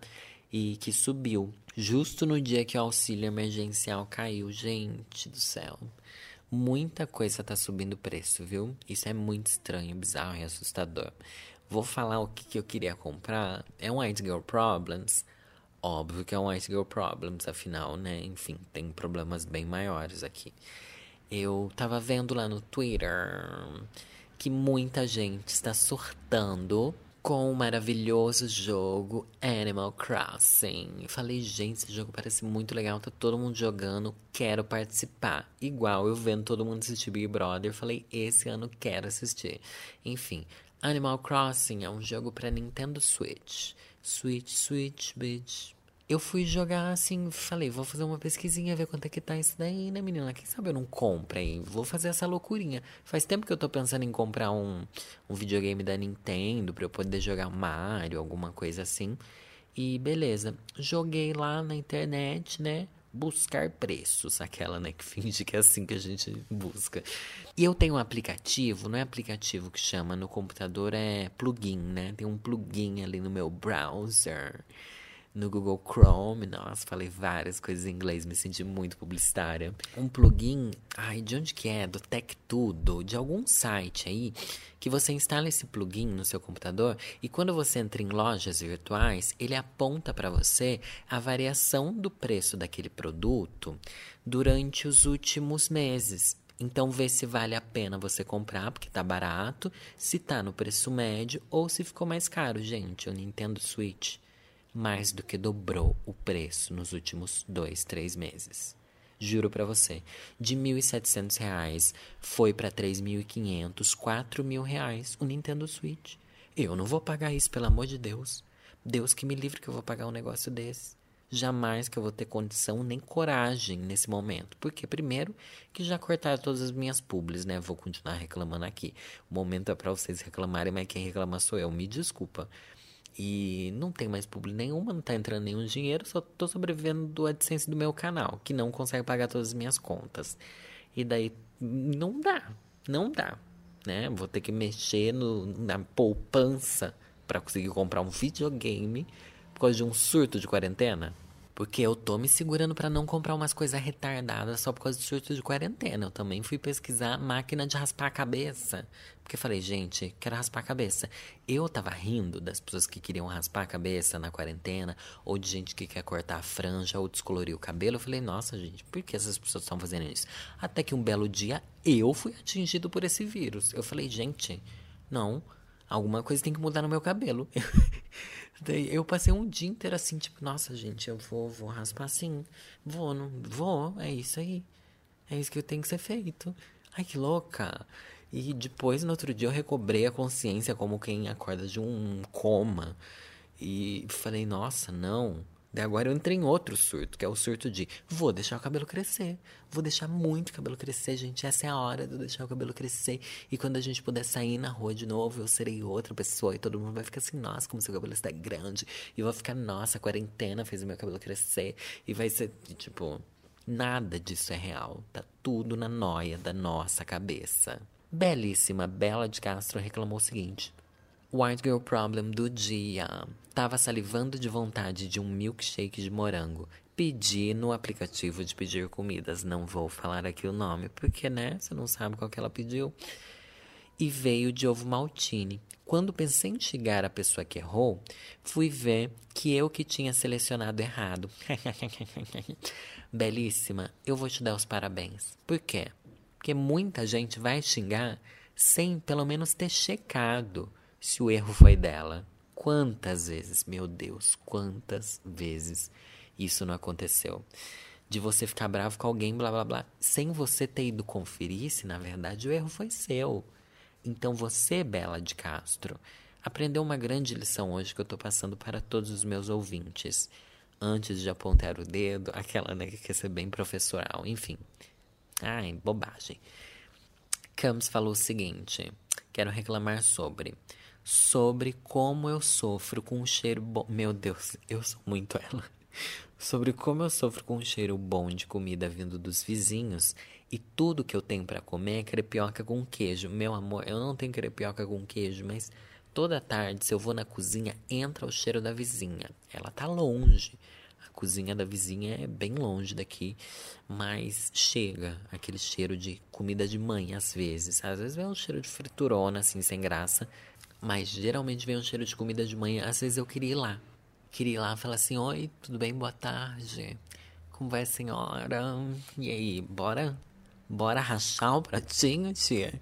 e que subiu justo no dia que o auxílio emergencial caiu. Gente do céu. Muita coisa tá subindo preço, viu? Isso é muito estranho, bizarro e assustador. Vou falar o que, que eu queria comprar. É um White Girl Problems. Óbvio que é um White Girl Problems, afinal, né? Enfim, tem problemas bem maiores aqui. Eu tava vendo lá no Twitter que muita gente está surtando com o maravilhoso jogo Animal Crossing. Falei, gente, esse jogo parece muito legal, tá todo mundo jogando, quero participar. Igual eu vendo todo mundo assistir Big Brother, falei, esse ano quero assistir. Enfim, Animal Crossing é um jogo para Nintendo Switch. Switch, Switch, bitch. Eu fui jogar assim, falei, vou fazer uma pesquisinha, ver quanto é que tá isso daí, né, menina? Quem sabe eu não compro aí? Vou fazer essa loucurinha. Faz tempo que eu tô pensando em comprar um, um videogame da Nintendo pra eu poder jogar Mario, alguma coisa assim. E beleza, joguei lá na internet, né? Buscar preços, aquela, né, que finge que é assim que a gente busca. E eu tenho um aplicativo, não é aplicativo que chama no computador, é plugin, né? Tem um plugin ali no meu browser no Google Chrome. Nossa, falei várias coisas em inglês, me senti muito publicitária. Um plugin, ai, de onde que é? Do Tech Tudo, de algum site aí, que você instala esse plugin no seu computador e quando você entra em lojas virtuais, ele aponta para você a variação do preço daquele produto durante os últimos meses. Então vê se vale a pena você comprar, porque tá barato, se tá no preço médio ou se ficou mais caro, gente. O Nintendo Switch mais do que dobrou o preço nos últimos dois, três meses. Juro para você, de R$ 1.700 foi para R$ 3.500, R$ mil reais o Nintendo Switch. Eu não vou pagar isso, pelo amor de Deus. Deus que me livre que eu vou pagar um negócio desse. Jamais que eu vou ter condição nem coragem nesse momento. Porque, primeiro, que já cortaram todas as minhas publis, né? Vou continuar reclamando aqui. O momento é para vocês reclamarem, mas quem reclama sou eu. Me desculpa. E não tem mais público nenhuma, não tá entrando nenhum dinheiro, só tô sobrevivendo do AdSense do meu canal, que não consegue pagar todas as minhas contas. E daí não dá, não dá, né? Vou ter que mexer no, na poupança para conseguir comprar um videogame por causa de um surto de quarentena. Porque eu tô me segurando para não comprar umas coisas retardadas só por causa do surto de quarentena. Eu também fui pesquisar máquina de raspar a cabeça. Porque falei, gente, quero raspar a cabeça. Eu tava rindo das pessoas que queriam raspar a cabeça na quarentena, ou de gente que quer cortar a franja ou descolorir o cabelo. Eu falei, nossa, gente, por que essas pessoas estão fazendo isso? Até que um belo dia eu fui atingido por esse vírus. Eu falei, gente, não, alguma coisa tem que mudar no meu cabelo. Daí eu passei um dia inteiro assim, tipo, nossa, gente, eu vou, vou raspar assim. Vou, não vou, é isso aí. É isso que tem que ser feito. Ai, que louca. E depois, no outro dia, eu recobrei a consciência como quem acorda de um coma. E falei, nossa, não. Daí agora eu entrei em outro surto, que é o surto de vou deixar o cabelo crescer. Vou deixar muito o cabelo crescer, gente. Essa é a hora de eu deixar o cabelo crescer. E quando a gente puder sair na rua de novo, eu serei outra pessoa. E todo mundo vai ficar assim, nossa, como seu cabelo está grande. E vou ficar, nossa, a quarentena fez o meu cabelo crescer. E vai ser, tipo, nada disso é real. Tá tudo na noia da nossa cabeça. Belíssima Bela de Castro reclamou o seguinte. White Girl Problem do dia. Tava salivando de vontade de um milkshake de morango. Pedi no aplicativo de pedir comidas. Não vou falar aqui o nome, porque, né? Você não sabe qual que ela pediu. E veio de ovo maltine. Quando pensei em chegar a pessoa que errou, fui ver que eu que tinha selecionado errado. Belíssima, eu vou te dar os parabéns. Por quê? Porque muita gente vai xingar sem pelo menos ter checado se o erro foi dela. Quantas vezes, meu Deus, quantas vezes isso não aconteceu? De você ficar bravo com alguém, blá blá blá, sem você ter ido conferir se na verdade o erro foi seu. Então você, Bela de Castro, aprendeu uma grande lição hoje que eu estou passando para todos os meus ouvintes. Antes de apontar o dedo, aquela né, que quer ser bem professoral, enfim. Ai, bobagem. Camus falou o seguinte: quero reclamar sobre sobre como eu sofro com um cheiro bom. Meu Deus, eu sou muito ela. sobre como eu sofro com um cheiro bom de comida vindo dos vizinhos e tudo que eu tenho para comer é crepioca com queijo. Meu amor, eu não tenho crepioca com queijo, mas toda tarde, se eu vou na cozinha, entra o cheiro da vizinha. Ela tá longe. A cozinha da vizinha é bem longe daqui, mas chega aquele cheiro de comida de mãe às vezes. Às vezes vem um cheiro de friturona assim sem graça, mas geralmente vem um cheiro de comida de mãe. Às vezes eu queria ir lá Queria ir lá falar assim: Oi, tudo bem? Boa tarde. Como vai senhora? E aí, bora? Bora rachar o pratinho, tia?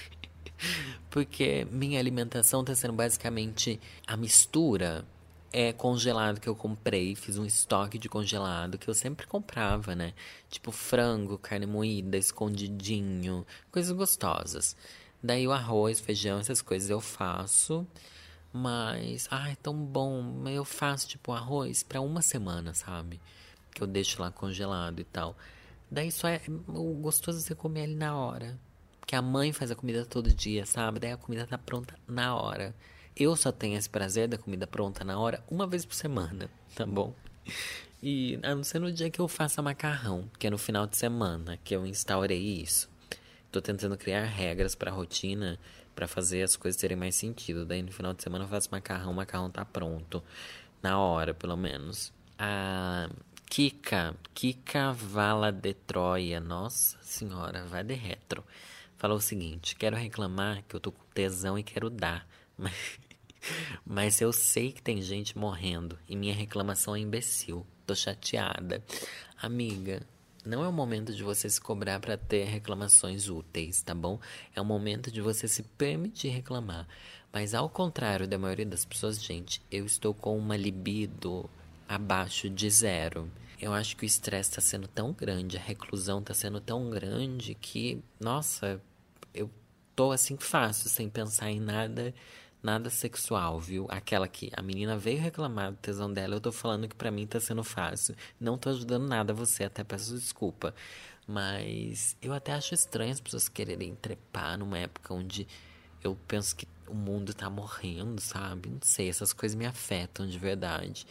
Porque minha alimentação tá sendo basicamente a mistura é congelado que eu comprei, fiz um estoque de congelado que eu sempre comprava, né? Tipo frango, carne moída, escondidinho, coisas gostosas. Daí o arroz, feijão, essas coisas eu faço. Mas, ai, tão bom. Eu faço tipo arroz para uma semana, sabe? Que eu deixo lá congelado e tal. Daí só é o gostoso é você comer ali na hora. Porque a mãe faz a comida todo dia, sabe? Daí a comida tá pronta na hora. Eu só tenho esse prazer da comida pronta na hora uma vez por semana, tá bom? E a não ser no dia que eu faça macarrão, que é no final de semana que eu instaurei isso. Tô tentando criar regras pra rotina para fazer as coisas terem mais sentido. Daí no final de semana eu faço macarrão, o macarrão tá pronto. Na hora, pelo menos. A Kika, Kika Vala de Troia, nossa senhora, vai de retro. Falou o seguinte: quero reclamar que eu tô com tesão e quero dar. Mas, mas eu sei que tem gente morrendo e minha reclamação é imbecil. Tô chateada. Amiga, não é o momento de você se cobrar para ter reclamações úteis, tá bom? É o momento de você se permitir reclamar. Mas ao contrário da maioria das pessoas, gente, eu estou com uma libido abaixo de zero. Eu acho que o estresse está sendo tão grande, a reclusão está sendo tão grande que, nossa, eu tô assim fácil, sem pensar em nada nada sexual, viu? Aquela que a menina veio reclamar do tesão dela, eu tô falando que para mim tá sendo fácil. Não tô ajudando nada você, até peço desculpa. Mas eu até acho estranho as pessoas quererem trepar numa época onde eu penso que o mundo tá morrendo, sabe? Não sei, essas coisas me afetam de verdade.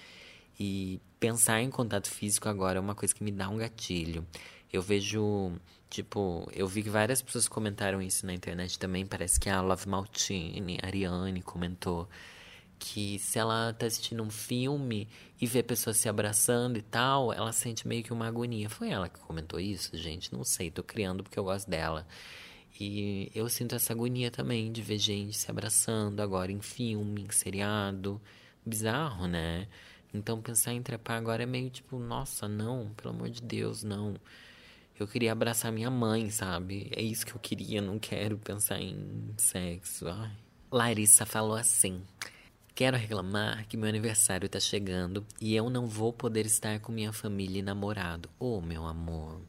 E pensar em contato físico agora é uma coisa que me dá um gatilho. Eu vejo, tipo, eu vi que várias pessoas comentaram isso na internet também. Parece que a Love Maltini, a Ariane, comentou que se ela tá assistindo um filme e vê pessoas se abraçando e tal, ela sente meio que uma agonia. Foi ela que comentou isso, gente? Não sei, tô criando porque eu gosto dela. E eu sinto essa agonia também de ver gente se abraçando agora em filme, em seriado. Bizarro, né? Então pensar em trepar agora é meio tipo, nossa, não, pelo amor de Deus, não. Eu queria abraçar minha mãe, sabe? É isso que eu queria, não quero pensar em sexo. Ai. Larissa falou assim: Quero reclamar que meu aniversário tá chegando e eu não vou poder estar com minha família e namorado. Oh, meu amor.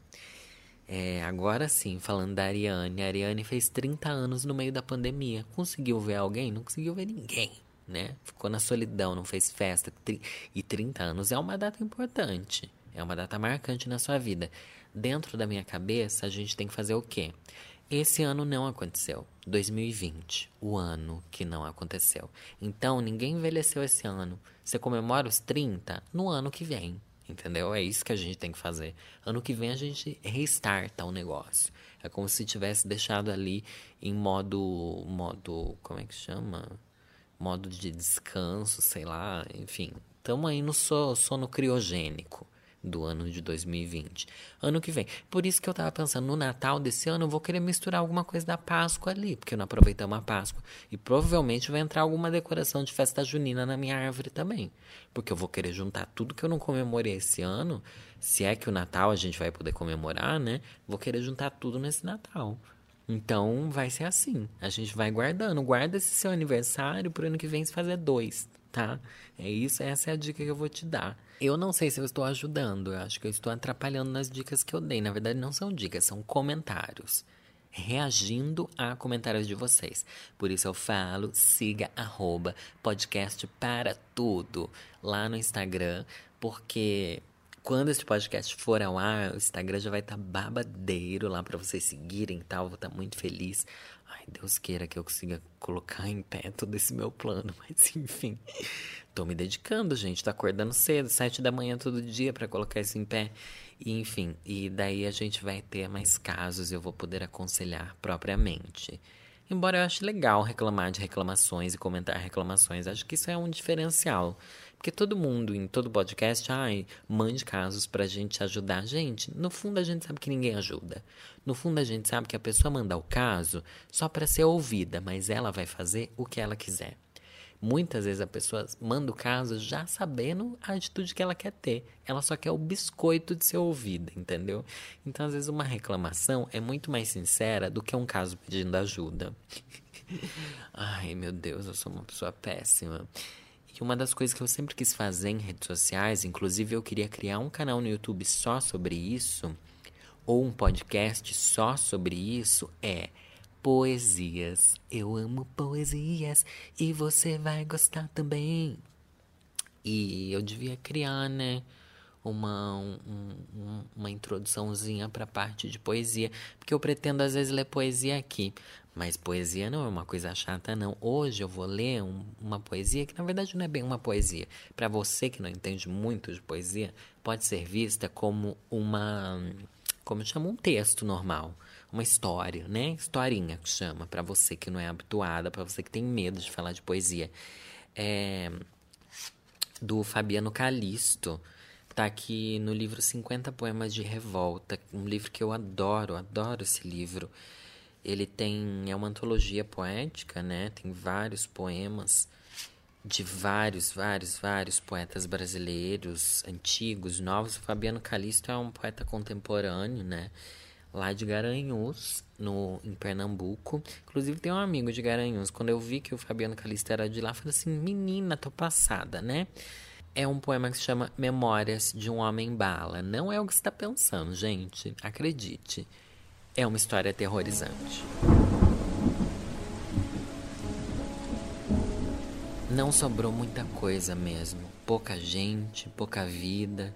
É, agora sim, falando da Ariane. A Ariane fez 30 anos no meio da pandemia. Conseguiu ver alguém? Não conseguiu ver ninguém, né? Ficou na solidão, não fez festa. E 30 anos é uma data importante. É uma data marcante na sua vida. Dentro da minha cabeça, a gente tem que fazer o quê? Esse ano não aconteceu. 2020, o ano que não aconteceu. Então, ninguém envelheceu esse ano. Você comemora os 30 no ano que vem. Entendeu? É isso que a gente tem que fazer. Ano que vem a gente restarta o negócio. É como se tivesse deixado ali em modo. modo. como é que chama? Modo de descanso, sei lá. Enfim. Estamos aí no sono criogênico do ano de 2020. Ano que vem. Por isso que eu tava pensando, no Natal desse ano eu vou querer misturar alguma coisa da Páscoa ali, porque não aproveitamos a Páscoa. E provavelmente vai entrar alguma decoração de festa junina na minha árvore também. Porque eu vou querer juntar tudo que eu não comemorei esse ano. Se é que o Natal a gente vai poder comemorar, né? Vou querer juntar tudo nesse Natal. Então vai ser assim. A gente vai guardando. Guarda esse seu aniversário pro ano que vem se fazer dois, tá? É isso, essa é a dica que eu vou te dar. Eu não sei se eu estou ajudando, eu acho que eu estou atrapalhando nas dicas que eu dei. Na verdade, não são dicas, são comentários. Reagindo a comentários de vocês. Por isso eu falo, siga arroba podcast para tudo lá no Instagram, porque Quando esse podcast for ao ar, o Instagram já vai estar tá babadeiro lá para vocês seguirem e tal. Vou estar tá muito feliz. Ai, Deus queira que eu consiga colocar em pé todo esse meu plano, mas enfim. Tô me dedicando, gente. Tô acordando cedo, sete da manhã todo dia para colocar isso em pé. E, enfim, e daí a gente vai ter mais casos e eu vou poder aconselhar propriamente. Embora eu ache legal reclamar de reclamações e comentar reclamações, acho que isso é um diferencial. Porque todo mundo, em todo podcast, ai, mande casos pra gente ajudar. Gente, no fundo a gente sabe que ninguém ajuda. No fundo a gente sabe que a pessoa manda o caso só para ser ouvida, mas ela vai fazer o que ela quiser. Muitas vezes a pessoa manda o caso já sabendo a atitude que ela quer ter. Ela só quer o biscoito de ser ouvida, entendeu? Então, às vezes, uma reclamação é muito mais sincera do que um caso pedindo ajuda. Ai, meu Deus, eu sou uma pessoa péssima. Uma das coisas que eu sempre quis fazer em redes sociais, inclusive eu queria criar um canal no YouTube só sobre isso, ou um podcast só sobre isso, é poesias. Eu amo poesias e você vai gostar também. E eu devia criar, né? Uma, um, um, uma introduçãozinha para a parte de poesia, porque eu pretendo às vezes ler poesia aqui, mas poesia não é uma coisa chata, não. Hoje eu vou ler um, uma poesia que na verdade não é bem uma poesia. Para você que não entende muito de poesia, pode ser vista como uma, como chama um texto normal uma história, né? Historinha que chama, para você que não é habituada, para você que tem medo de falar de poesia. É do Fabiano Calisto. Tá aqui no livro 50 Poemas de Revolta, um livro que eu adoro, adoro esse livro. Ele tem é uma antologia poética, né? Tem vários poemas de vários, vários, vários poetas brasileiros, antigos, novos. O Fabiano Calisto é um poeta contemporâneo, né? lá de Garanhuns, no, em Pernambuco. Inclusive, tem um amigo de Garanhuns. Quando eu vi que o Fabiano Calista era de lá, eu falei assim: menina, tô passada, né? É um poema que se chama Memórias de um Homem Bala. Não é o que está pensando, gente. Acredite. É uma história aterrorizante. Não sobrou muita coisa mesmo. Pouca gente, pouca vida,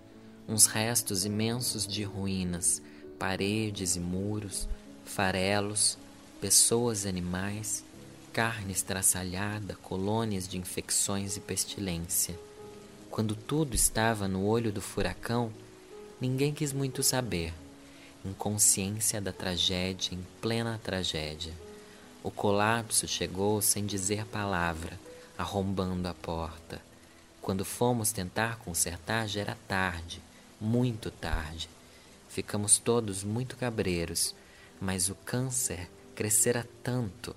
uns restos imensos de ruínas paredes e muros, farelos, pessoas e animais, carne estraçalhada, colônias de infecções e pestilência. Quando tudo estava no olho do furacão, ninguém quis muito saber. Inconsciência da tragédia em plena tragédia. O colapso chegou sem dizer palavra, arrombando a porta. Quando fomos tentar consertar, já era tarde, muito tarde. Ficamos todos muito cabreiros, mas o câncer crescera tanto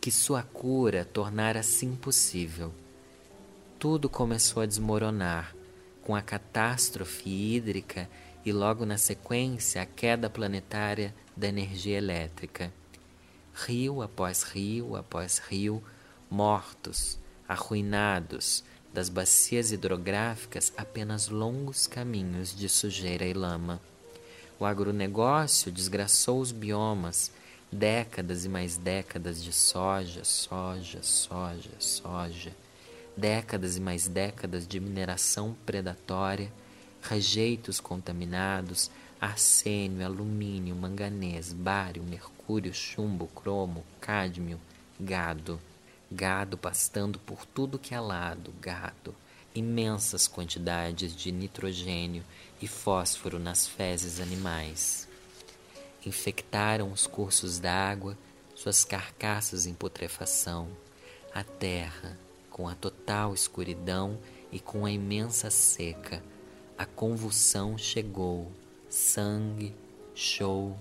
que sua cura tornara-se impossível. Tudo começou a desmoronar com a catástrofe hídrica e logo na sequência a queda planetária da energia elétrica. Rio após rio após rio, mortos, arruinados, das bacias hidrográficas apenas longos caminhos de sujeira e lama. O agronegócio desgraçou os biomas, décadas e mais décadas de soja, soja, soja, soja, décadas e mais décadas de mineração predatória, rejeitos contaminados, arsênio, alumínio, manganês, bário, mercúrio, chumbo, cromo, cádmio, gado, gado pastando por tudo que é lado, gado, imensas quantidades de nitrogênio e fósforo nas fezes animais. Infectaram os cursos d'água, suas carcaças em putrefação, a terra, com a total escuridão e com a imensa seca. A convulsão chegou, sangue, show.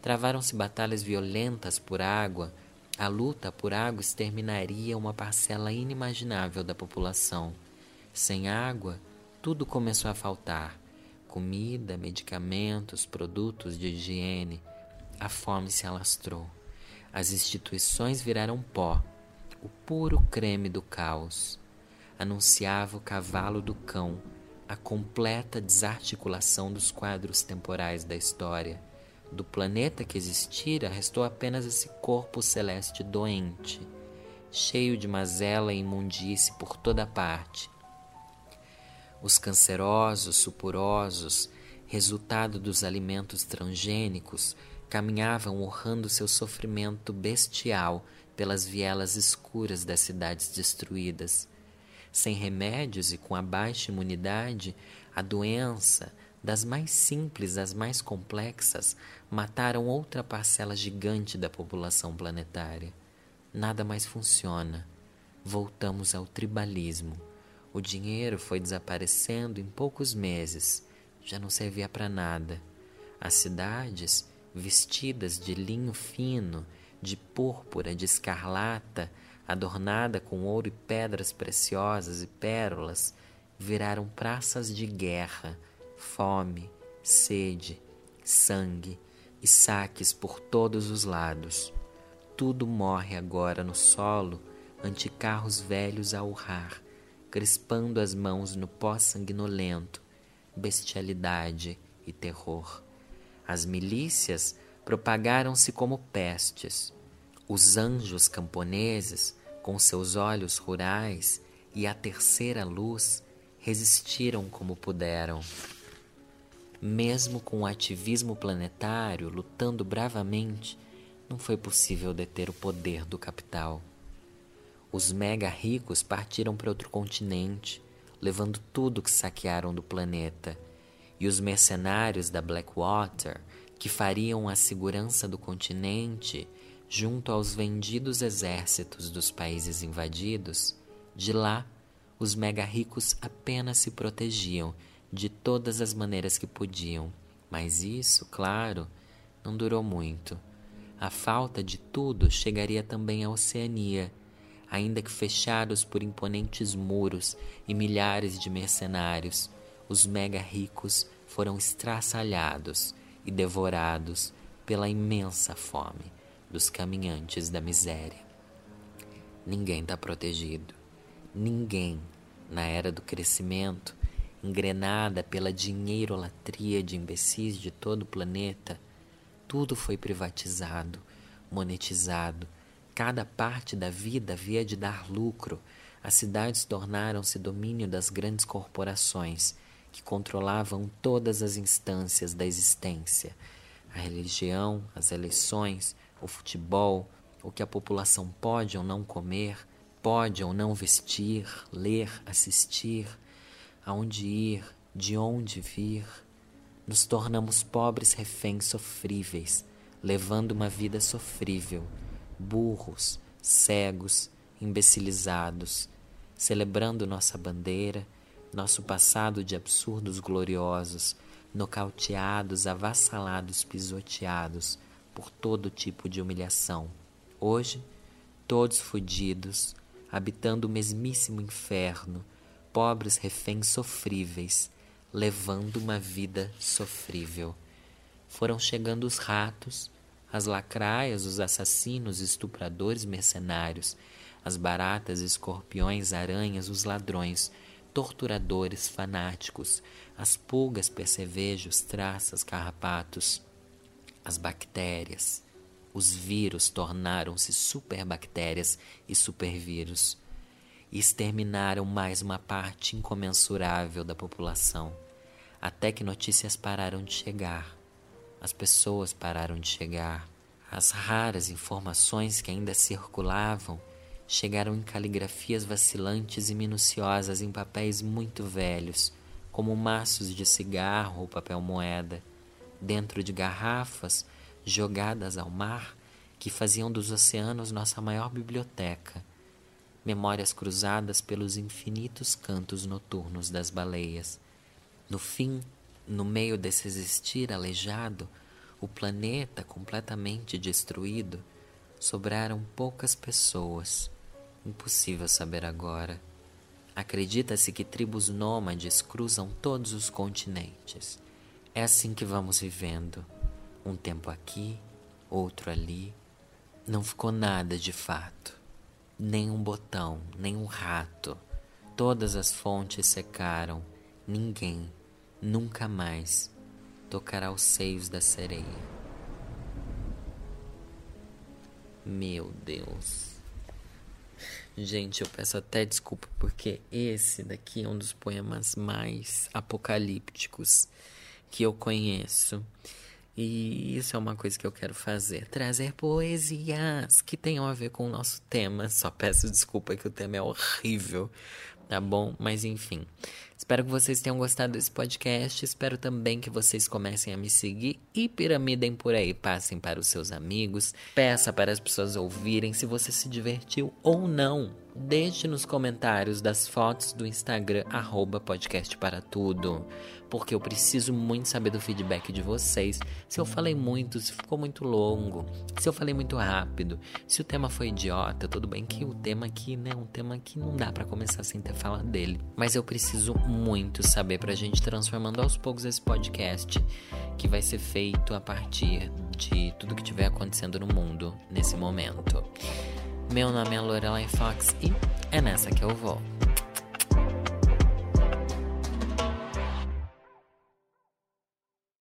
Travaram-se batalhas violentas por água. A luta por água exterminaria uma parcela inimaginável da população. Sem água, tudo começou a faltar comida, medicamentos, produtos de higiene, a fome se alastrou. As instituições viraram pó, o puro creme do caos. Anunciava o cavalo do cão, a completa desarticulação dos quadros temporais da história. Do planeta que existira, restou apenas esse corpo celeste doente, cheio de mazela e imundície por toda parte Os cancerosos, supurosos, resultado dos alimentos transgênicos, caminhavam honrando seu sofrimento bestial pelas vielas escuras das cidades destruídas. Sem remédios e com a baixa imunidade, a doença, das mais simples às mais complexas, mataram outra parcela gigante da população planetária. Nada mais funciona. Voltamos ao tribalismo. O dinheiro foi desaparecendo em poucos meses, já não servia para nada. As cidades, vestidas de linho fino, de púrpura, de escarlata, adornada com ouro e pedras preciosas e pérolas, viraram praças de guerra, fome, sede, sangue e saques por todos os lados. Tudo morre agora no solo ante carros velhos a urrar, crispando as mãos no pó sanguinolento, bestialidade e terror. As milícias propagaram-se como pestes. Os anjos camponeses, com seus olhos rurais e a terceira luz, resistiram como puderam. Mesmo com o ativismo planetário lutando bravamente, não foi possível deter o poder do capital. Os mega ricos partiram para outro continente, levando tudo que saquearam do planeta, e os mercenários da Blackwater, que fariam a segurança do continente junto aos vendidos exércitos dos países invadidos, de lá os mega ricos apenas se protegiam de todas as maneiras que podiam, mas isso, claro, não durou muito. A falta de tudo chegaria também à Oceania, ainda que fechados por imponentes muros e milhares de mercenários, os mega ricos foram estraçalhados e devorados pela imensa fome dos caminhantes da miséria. Ninguém está protegido. Ninguém, na era do crescimento, engrenada pela dinheirolatria de imbecis de todo o planeta, tudo foi privatizado, monetizado, cada parte da vida havia de dar lucro. As cidades tornaram-se domínio das grandes corporações que controlavam todas as instâncias da existência: a religião, as eleições, o futebol, o que a população pode ou não comer, pode ou não vestir, ler, assistir aonde ir, de onde vir, nos tornamos pobres reféns sofríveis, levando uma vida sofrível, burros, cegos, imbecilizados, celebrando nossa bandeira, nosso passado de absurdos gloriosos, nocauteados, avassalados, pisoteados por todo tipo de humilhação. Hoje, todos fudidos, habitando o mesmíssimo inferno, pobres reféns sofríveis, levando uma vida sofrível. Foram chegando os ratos, as lacraias, os assassinos, estupradores, mercenários, as baratas, escorpiões, aranhas, os ladrões, torturadores, fanáticos, as pulgas, percevejos, traças, carrapatos, as bactérias. Os vírus tornaram-se superbactérias e supervírus e exterminaram mais uma parte incomensurável da população, até que notícias pararam de chegar, as pessoas pararam de chegar, as raras informações que ainda circulavam chegaram em caligrafias vacilantes e minuciosas em papéis muito velhos, como maços de cigarro ou papel moeda, dentro de garrafas jogadas ao mar que faziam dos oceanos nossa maior biblioteca memórias cruzadas pelos infinitos cantos noturnos das baleias. No fim, no meio desse existir aleijado, o planeta completamente destruído, sobraram poucas pessoas. Impossível saber agora. Acredita-se que tribos nômades cruzam todos os continentes. É assim que vamos vivendo. Um tempo aqui, outro ali. Não ficou nada de fato nem um botão, nem um rato. Todas as fontes secaram, ninguém, nunca mais, tocará os seios da sereia. Meu Deus. Gente, eu peço até desculpa porque esse daqui é um dos poemas mais apocalípticos que eu conheço. E isso é uma coisa que eu quero fazer: trazer poesias que tenham a ver com o nosso tema. Só peço desculpa que o tema é horrível, tá bom? Mas enfim. Espero que vocês tenham gostado desse podcast. Espero também que vocês comecem a me seguir e piramidem por aí. Passem para os seus amigos, peça para as pessoas ouvirem se você se divertiu ou não. Deixe nos comentários das fotos do Instagram, arroba podcast para tudo. Porque eu preciso muito saber do feedback de vocês. Se eu falei muito, se ficou muito longo, se eu falei muito rápido, se o tema foi idiota, tudo bem que o tema aqui, né, um tema que não dá para começar sem ter falado dele. Mas eu preciso muito saber pra gente transformando aos poucos esse podcast que vai ser feito a partir de tudo que estiver acontecendo no mundo nesse momento. Meu nome é Lorelai Fox e é nessa que eu vou.